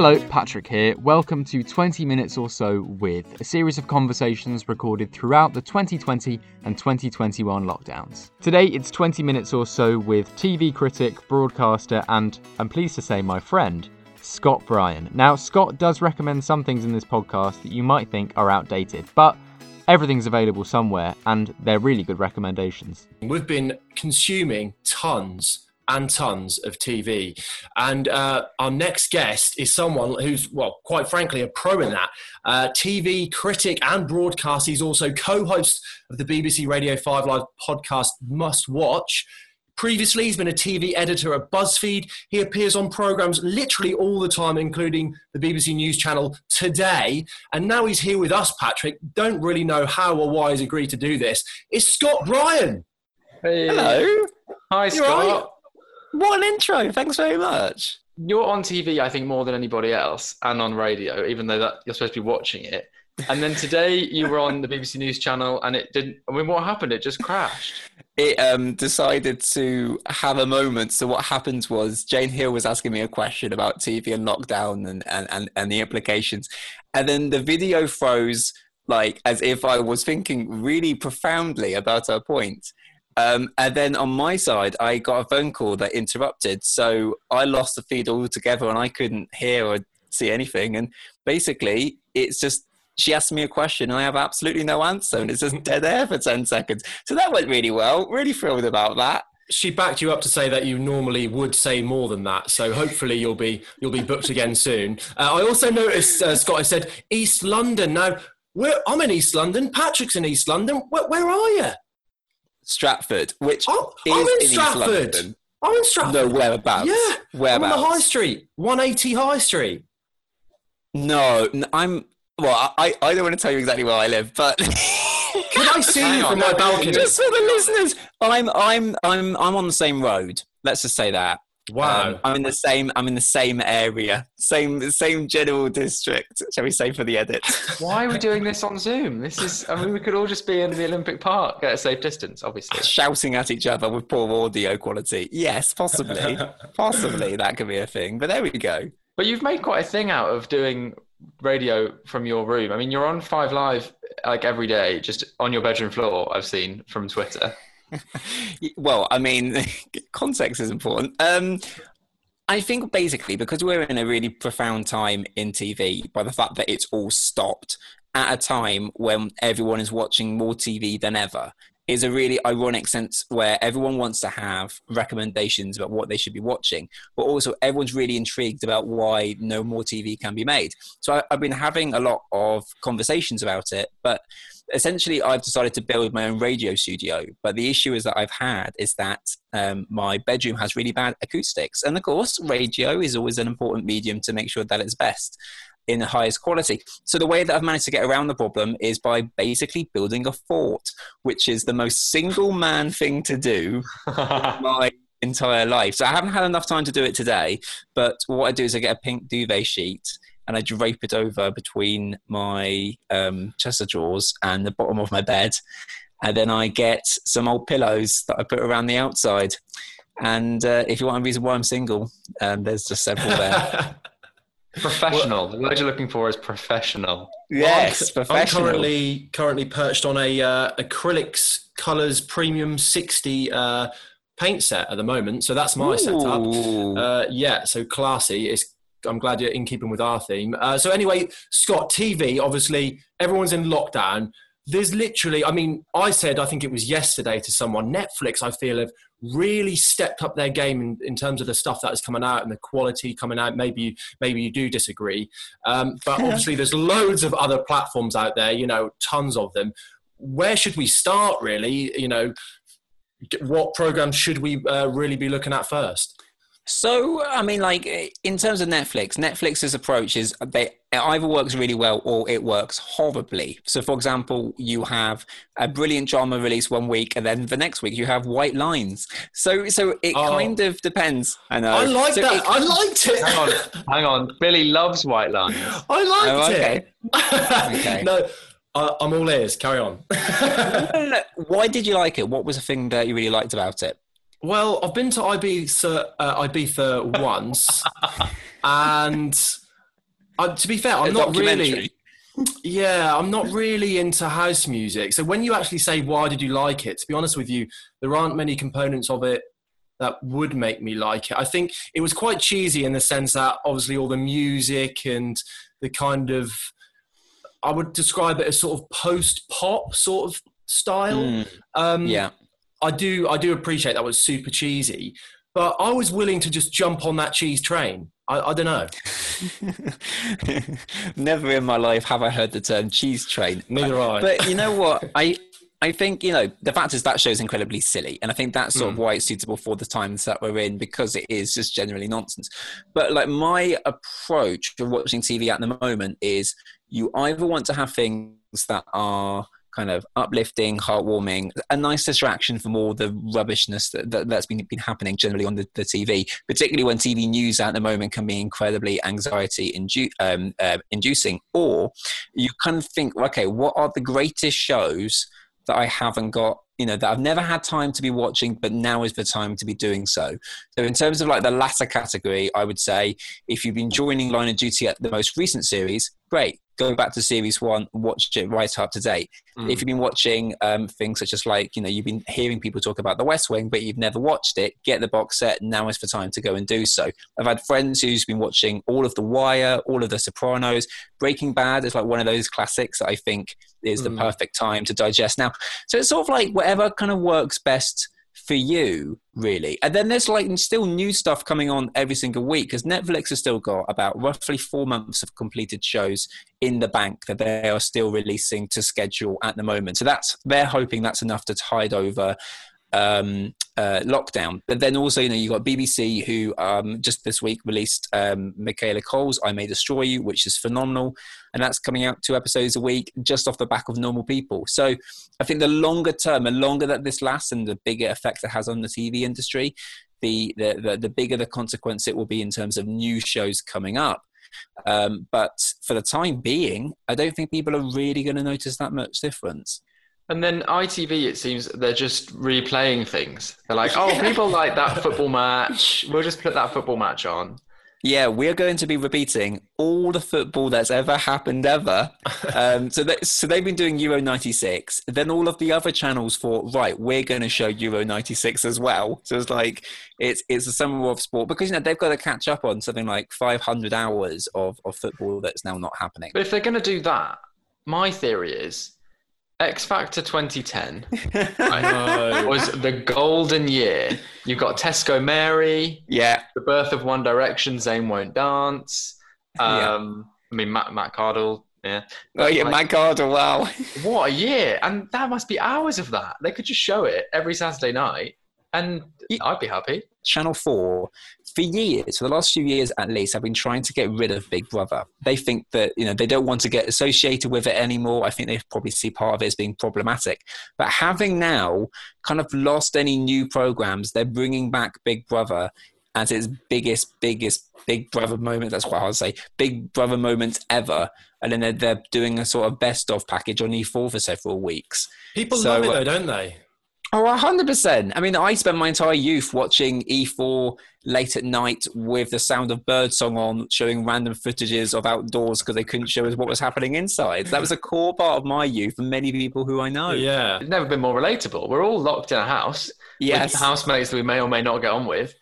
Hello, Patrick here. Welcome to 20 Minutes or So with, a series of conversations recorded throughout the 2020 and 2021 lockdowns. Today it's 20 minutes or so with TV critic, broadcaster, and I'm pleased to say my friend, Scott Bryan. Now, Scott does recommend some things in this podcast that you might think are outdated, but everything's available somewhere and they're really good recommendations. We've been consuming tons and tons of TV. And uh, our next guest is someone who's, well, quite frankly, a pro in that. Uh, TV critic and broadcaster. He's also co host of the BBC Radio 5 Live podcast Must Watch. Previously, he's been a TV editor at BuzzFeed. He appears on programs literally all the time, including the BBC News channel Today. And now he's here with us, Patrick. Don't really know how or why he's agreed to do this. It's Scott Bryan. Hey. Hello. Hi, You Scott. right? What an intro. Thanks very much. You're on TV, I think, more than anybody else, and on radio, even though that you're supposed to be watching it. And then today you were on the BBC News channel, and it didn't. I mean, what happened? It just crashed. It um, decided to have a moment. So what happened was Jane Hill was asking me a question about TV and lockdown and, and, and, and the implications. And then the video froze like as if I was thinking really profoundly about her point. Um, and then on my side, I got a phone call that interrupted. So I lost the feed altogether and I couldn't hear or see anything. And basically, it's just she asked me a question and I have absolutely no answer. And it's just dead air for 10 seconds. So that went really well. Really thrilled about that. She backed you up to say that you normally would say more than that, so hopefully you'll be you'll be booked again soon. Uh, I also noticed uh, Scott. I said East London. Now I'm in East London. Patrick's in East London. Where, where are you? Stratford, which Oh, is I'm in East Stratford. London. I'm in Stratford. No, whereabouts? Yeah, I'm Whereabouts? on the High Street, 180 High Street. No, I'm. Well, I, I don't want to tell you exactly where I live, but Can I see you from my balcony? just for the listeners, I'm I'm I'm I'm on the same road. Let's just say that. Wow. Um, I'm in the same. I'm in the same area, same same general district. Shall we say for the edit? Why are we doing this on Zoom? This is. I mean, we could all just be in the Olympic Park at a safe distance, obviously. Shouting at each other with poor audio quality. Yes, possibly, possibly that could be a thing. But there we go. But you've made quite a thing out of doing radio from your room. I mean, you're on Five Live like every day, just on your bedroom floor. I've seen from Twitter. Well, I mean, context is important. Um, I think basically because we're in a really profound time in TV by the fact that it's all stopped at a time when everyone is watching more TV than ever is a really ironic sense where everyone wants to have recommendations about what they should be watching, but also everyone's really intrigued about why no more TV can be made. So I, I've been having a lot of conversations about it, but essentially I've decided to build my own radio studio. But the issue is that I've had is that um, my bedroom has really bad acoustics, and of course, radio is always an important medium to make sure that it's best in the highest quality. So the way that I've managed to get around the problem is by basically building a fort, which is the most single man thing to do in my entire life. So I haven't had enough time to do it today, but what I do is I get a pink duvet sheet and I drape it over between my um, chest of drawers and the bottom of my bed. And then I get some old pillows that I put around the outside. And uh, if you want a reason why I'm single, um, there's just several there. professional. the word you're looking for is professional. yes, I'm professional. currently currently perched on a uh, acrylics colors premium 60 uh, paint set at the moment. So that's my setup. Uh, yeah, so classy. It's, I'm glad you're in keeping with our theme. Uh, so anyway, Scott, TV. Obviously, everyone's in lockdown. There's literally, I mean, I said I think it was yesterday to someone. Netflix, I feel, have really stepped up their game in, in terms of the stuff that is coming out and the quality coming out. Maybe you, maybe you do disagree, um, but obviously there's loads of other platforms out there. You know, tons of them. Where should we start? Really, you know, what programs should we uh, really be looking at first? So, I mean, like eh, in terms of Netflix, Netflix's approach is they it either works really well or it works horribly. So, for example, you have a brilliant drama release one week, and then the next week you have White Lines. So, so it Oh. kind of depends. I know. I like So that. it- I liked it. Hang on, hang on. Billy loves white lines. I liked Oh, okay. it. Okay. no, I, I'm all ears. Carry on. Why did you like it? What was the thing that you really liked about it? Well, I've been to Ibiza, uh, Ibiza once, and Uh, to be fair, I'm A not really. Yeah, I'm not really into house music. So when you actually say why did you like it, to be honest with you, there aren't many components of it that would make me like it. I think it was quite cheesy in the sense that obviously all the music and the kind of I would describe it as sort of post pop sort of style. Mm, Um, yeah. I do I do appreciate that was super cheesy, but I was willing to just jump on that cheese train. I, I don't know. Never in my life have I heard the term cheese train. Neither I. But you know what? I I think you know the fact is that show's incredibly silly, and I think that's sort of mm. why it's suitable for the times that we're in because it is just generally nonsense. But like my approach to watching TV at the moment is you either want to have things that are kind of uplifting, heartwarming, a nice distraction from all the rubbishness that, that, that's been, been happening generally on the, the TV, particularly when TV news at the moment can be incredibly anxiety indu- um, uh, inducing. Or you kind of think, okay, what are the greatest shows that I haven't got, you know, that I've never had time to be watching, but now is the time to be doing so. So, in terms of like the latter category, I would say if you've been joining Line of Duty at the most recent series, great. Go back to series one, watch it right up to date. Mm. If you've been watching um, things such as like, you know, you've been hearing people talk about The West Wing, but you've never watched it, get the box set. Now is the time to go and do so. I've had friends who's been watching all of The Wire, all of The Sopranos. Breaking Bad is like one of those classics that I think is the Mm. perfect time to digest now. So it's sort of like whatever kind of works best for you, really. And then there's like still new stuff coming on every single week because Netflix has still got about roughly four months of completed shows in the bank that they are still releasing to schedule at the moment. So that's they're hoping that's enough to tide over um, uh, lockdown. But then also, you know, you've got BBC who um, just this week released um, Michaela Coel's "I May Destroy You," which is phenomenal, and that's coming out two episodes a week, just off the back of Normal People. So I think the longer term, the longer that this lasts, and the bigger effect it has on the TV industry, the the the, the bigger the consequence it will be in terms of new shows coming up. Um, but for the time being, I don't think people are really going to notice that much difference. And then ITV, it seems they're just replaying things. They're like, oh, people like that football match. We'll just put that football match on. Yeah, we're going to be repeating all the football that's ever happened ever. Um, so, that, so they've been doing Euro '96. Then all of the other channels thought, right, we're going to show Euro '96 as well. So it's like it's it's a summer of sport because you know they've got to catch up on something like 500 hours of, of football that's now not happening. But if they're going to do that, my theory is X Factor 2010 right, was the golden year. You've got Tesco Mary, Yeah, The Birth of One Direction, Zayn Won't Dance. Yeah. Um, I mean, Matt, Matt Cardle. Yeah. oh yeah, my God, wow. What a year. And that must be hours of that. They could just show it every Saturday night and I'd be happy. Channel 4, for years, for the last few years at least, I've been trying to get rid of Big Brother. They think that, you know, they don't want to get associated with it anymore. I think they probably see part of it as being problematic. But having now kind of lost any new programs, they're bringing back Big Brother as its biggest, biggest Big Brother moment. That's what I'll say. Big Brother moment ever. And then they're, they're doing a sort of best of package on E4 for several weeks. People So, love it uh, though, don't they? Oh, 100%. I mean, I spent my entire youth watching E4 late at night with the Sound of Birdsong on, showing random footages of outdoors because they couldn't show us what was happening inside. That was a core part of my youth and many people who I know. Yeah. It's never been more relatable. We're all locked in a house Yes. with housemates that we may or may not get on with.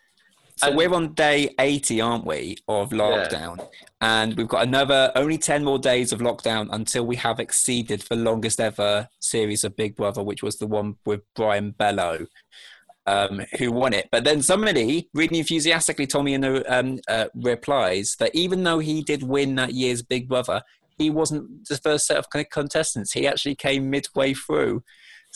So And- we're on day 80, aren't we, of lockdown? And we've got another only 10 more days of lockdown until we have exceeded the longest ever series of Big Brother, which was the one with Brian Belo. Um, who won it? But then somebody really enthusiastically told me in the um, uh, replies that even though he did win that year's Big Brother, he wasn't the first set of contestants. He actually came midway through.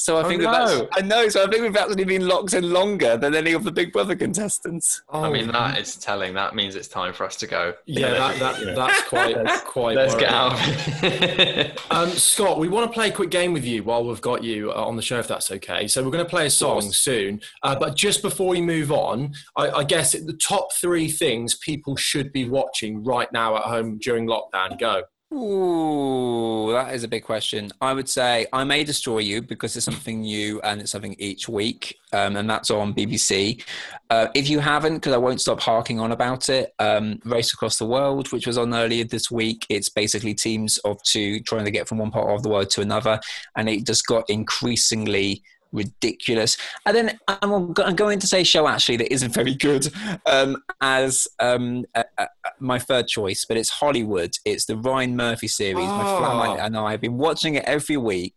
So I Oh, think that no. that's, I know. So I think we've actually been locked in longer than any of the Big Brother contestants. I mean, that is telling. That means it's time for us to go. Yeah, that, that, that's quite quite. Let's get out of it. Um, Scott, we want to play a quick game with you while we've got you uh, on the show, if that's okay. So we're going to play a song soon. Uh, but just before we move on, I, I guess the top three things people should be watching right now at home during lockdown. Go. Ooh, that is a big question. I would say I may destroy you because it's something new and it's something each week, um, and that's on BBC. Uh, if you haven't, because I won't stop harking on about it, um, Race Across the World, which was on earlier this week. It's basically teams of two trying to get from one part of the world to another, and it just got increasingly ridiculous. And then I'm, going to say show actually that isn't very good um, as um, uh, uh, my third choice, but it's Hollywood. It's the Ryan Murphy series. Oh. My flatmate and I have been watching it every week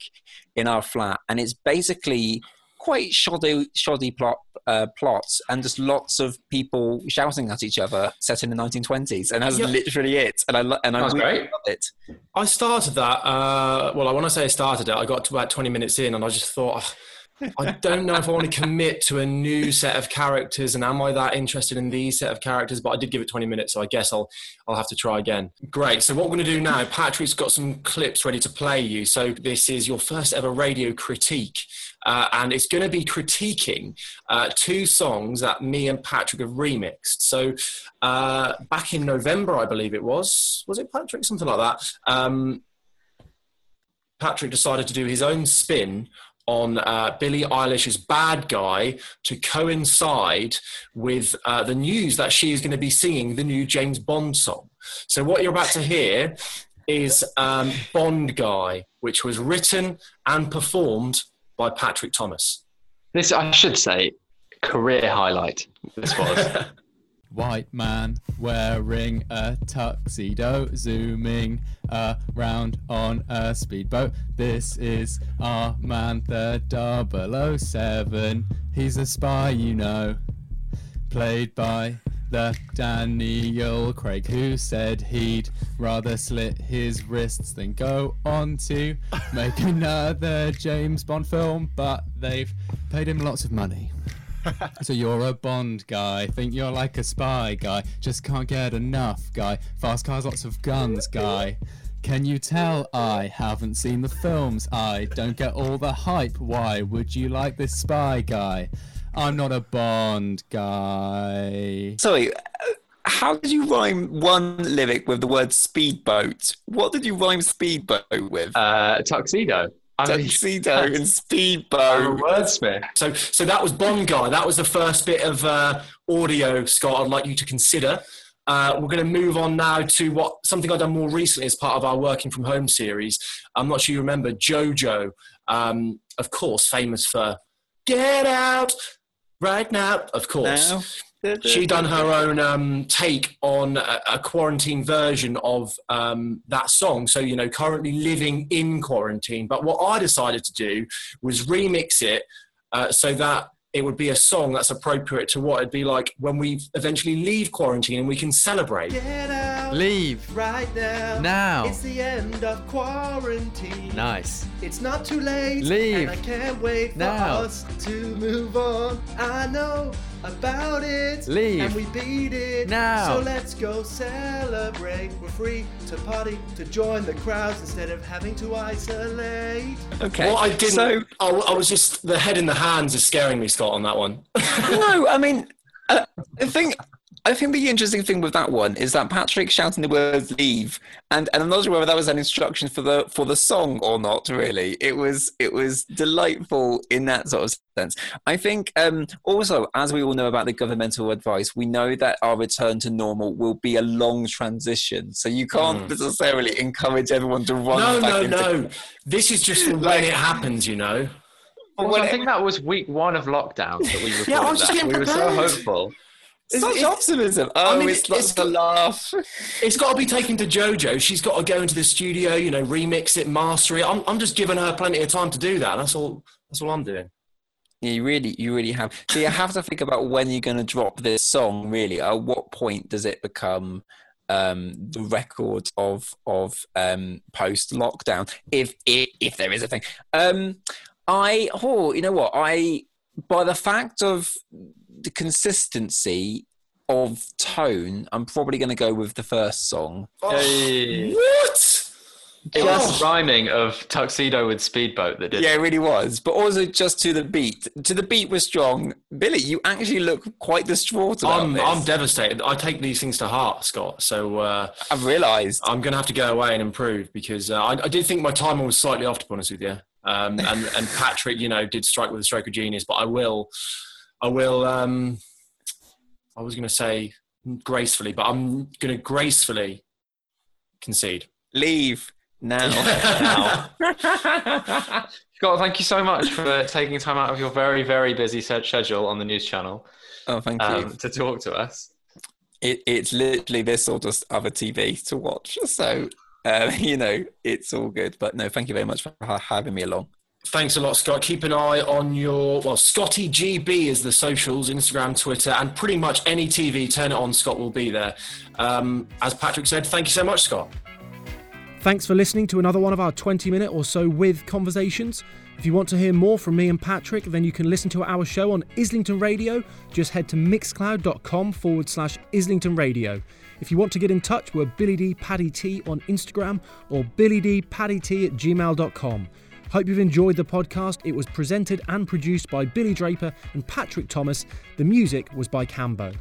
in our flat, and it's basically quite shoddy, shoddy plot uh, plots and just lots of people shouting at each other set in the 1920s and that's literally it and i lo- and i really great. love it i started that uh, well i want to say i started it i got to about 20 minutes in and i just thought I don't know if I want to commit to a new set of characters, and am I that interested in these set of characters? But I did give it 20 minutes, so I guess I'll I'll have to try again. Great. So what we're going to do now, Patrick's got some clips ready to play you. So this is your first ever radio critique, uh, and it's going to be critiquing uh, two songs that me and Patrick have remixed. So uh, back in November, I believe it was, was it Patrick, something like that. Um, Patrick decided to do his own spin on uh, Billie Eilish's Bad Guy to coincide with uh, the news that she is going to be singing the new James Bond song. So, what you're about to hear is um, Bond Guy, which was written and performed by Patrick Thomas. This, I should say, career highlight. This was. white man wearing a tuxedo, zooming around on a speedboat. This is our man, the 007. He's a spy, you know, played by the Daniel Craig, who said he'd rather slit his wrists than go on to make another James Bond film, but they've paid him lots of money so you're a Bond guy, think you're like a spy guy, just can't get enough guy, fast cars, lots of guns guy. Can you tell I haven't seen the films? I don't get all the hype. Why would you like this spy guy? I'm not a Bond guy. Sorry, how did you rhyme one lyric with the word speedboat? What did you rhyme speedboat with? Uh, tuxedo. I tuxedo and speedboat. wordsmith. So, so that was Bond guy. That was the first bit of uh, audio, Scott. I'd like you to consider. Uh, we're going to move on now to what something I've done more recently as part of our working from home series. I'm not sure you remember JoJo, um, of course, famous for "Get Out Right Now," of course. Now she done her own um, take on a, a, quarantine version of um, that song. So you know, currently living in quarantine. But what I decided to do was remix it uh, so that it would be a song that's appropriate to what it'd be like when we eventually leave quarantine and we can celebrate. leave right now. Now. It's the end of quarantine. Nice. It's not too late. Leave. And I can't wait for now. us to move on. I know about it. Leave. And we beat it. Now. So let's go celebrate. We're free to party, to join the crowds instead of having to isolate. Okay. Well, I didn't. So, I, I was just, the head in the hands is scaring me, Scott, on that one. no, I mean, uh, the thing I think the interesting thing with that one is that Patrick shouting the words "leave," and and I'm not sure whether that was an instruction for the for the song or not. Really, it was it was delightful in that sort of sense. I think um, also, as we all know about the governmental advice, we know that our return to normal will be a long transition. So you can't mm. necessarily encourage everyone to run. No, no, into- no. This is just when it happens, you know. Well, I think that was week one of lockdown that we recorded yeah, I was just that. We were so hopeful. Such it's, optimism. Oh, I mean, it's, it's got, laugh. It's got to be taken to JoJo. She's got to go into the studio, you know, remix it, master it. I'm, I'm just giving her plenty of time to do that. That's all. That's all I'm doing. Yeah, you really, you really have. So you have to think about when you're going to drop this song. Really, at what point does it become um, the record of of um, post lockdown, if, if if there is a thing? Um, I, oh, you know what? I by the fact of the consistency of tone, I'm probably going to go with the first song. Oh, What? just rhyming of tuxedo with speedboat that did. Yeah, it really was. But also just to the beat. To the beat was strong. Billy, you actually look quite distraught about I'm, this. I'm devastated. I take these things to heart, Scott. So uh, I've realised. I'm going to have to go away and improve because uh, I, I did think my timer was slightly off, to be honest with you. Um, and, and Patrick, you know, did strike with a stroke of genius. But I will, I will. Um, I was going to say gracefully, but I'm going to gracefully concede. Leave now. Scott, thank you so much for taking time out of your very, very busy set schedule on the news channel oh, thank you. um, to talk to us. it, it's literally this sort of other TV to watch. So, uh, you know, it's all good. But no, thank you very much for ha- having me along. Thanks a lot, Scott. Keep an eye on your well, Scotty GB is the socials, Instagram, Twitter, and pretty much any TV. Turn it on, Scott will be there. Um, as Patrick said, thank you so much, Scott. Thanks for listening to another one of our 20 minute or so with conversations. If you want to hear more from me and Patrick, then you can listen to our show on Islington Radio. Just head to mixcloud.com forward slash Islington Radio. If you want to get in touch, we're Billy D Paddy T on Instagram or Billy D Paddy T at gmail.com. Hope you've enjoyed the podcast. It was presented and produced by Billy Draper and Patrick Thomas. The music was by Cambo.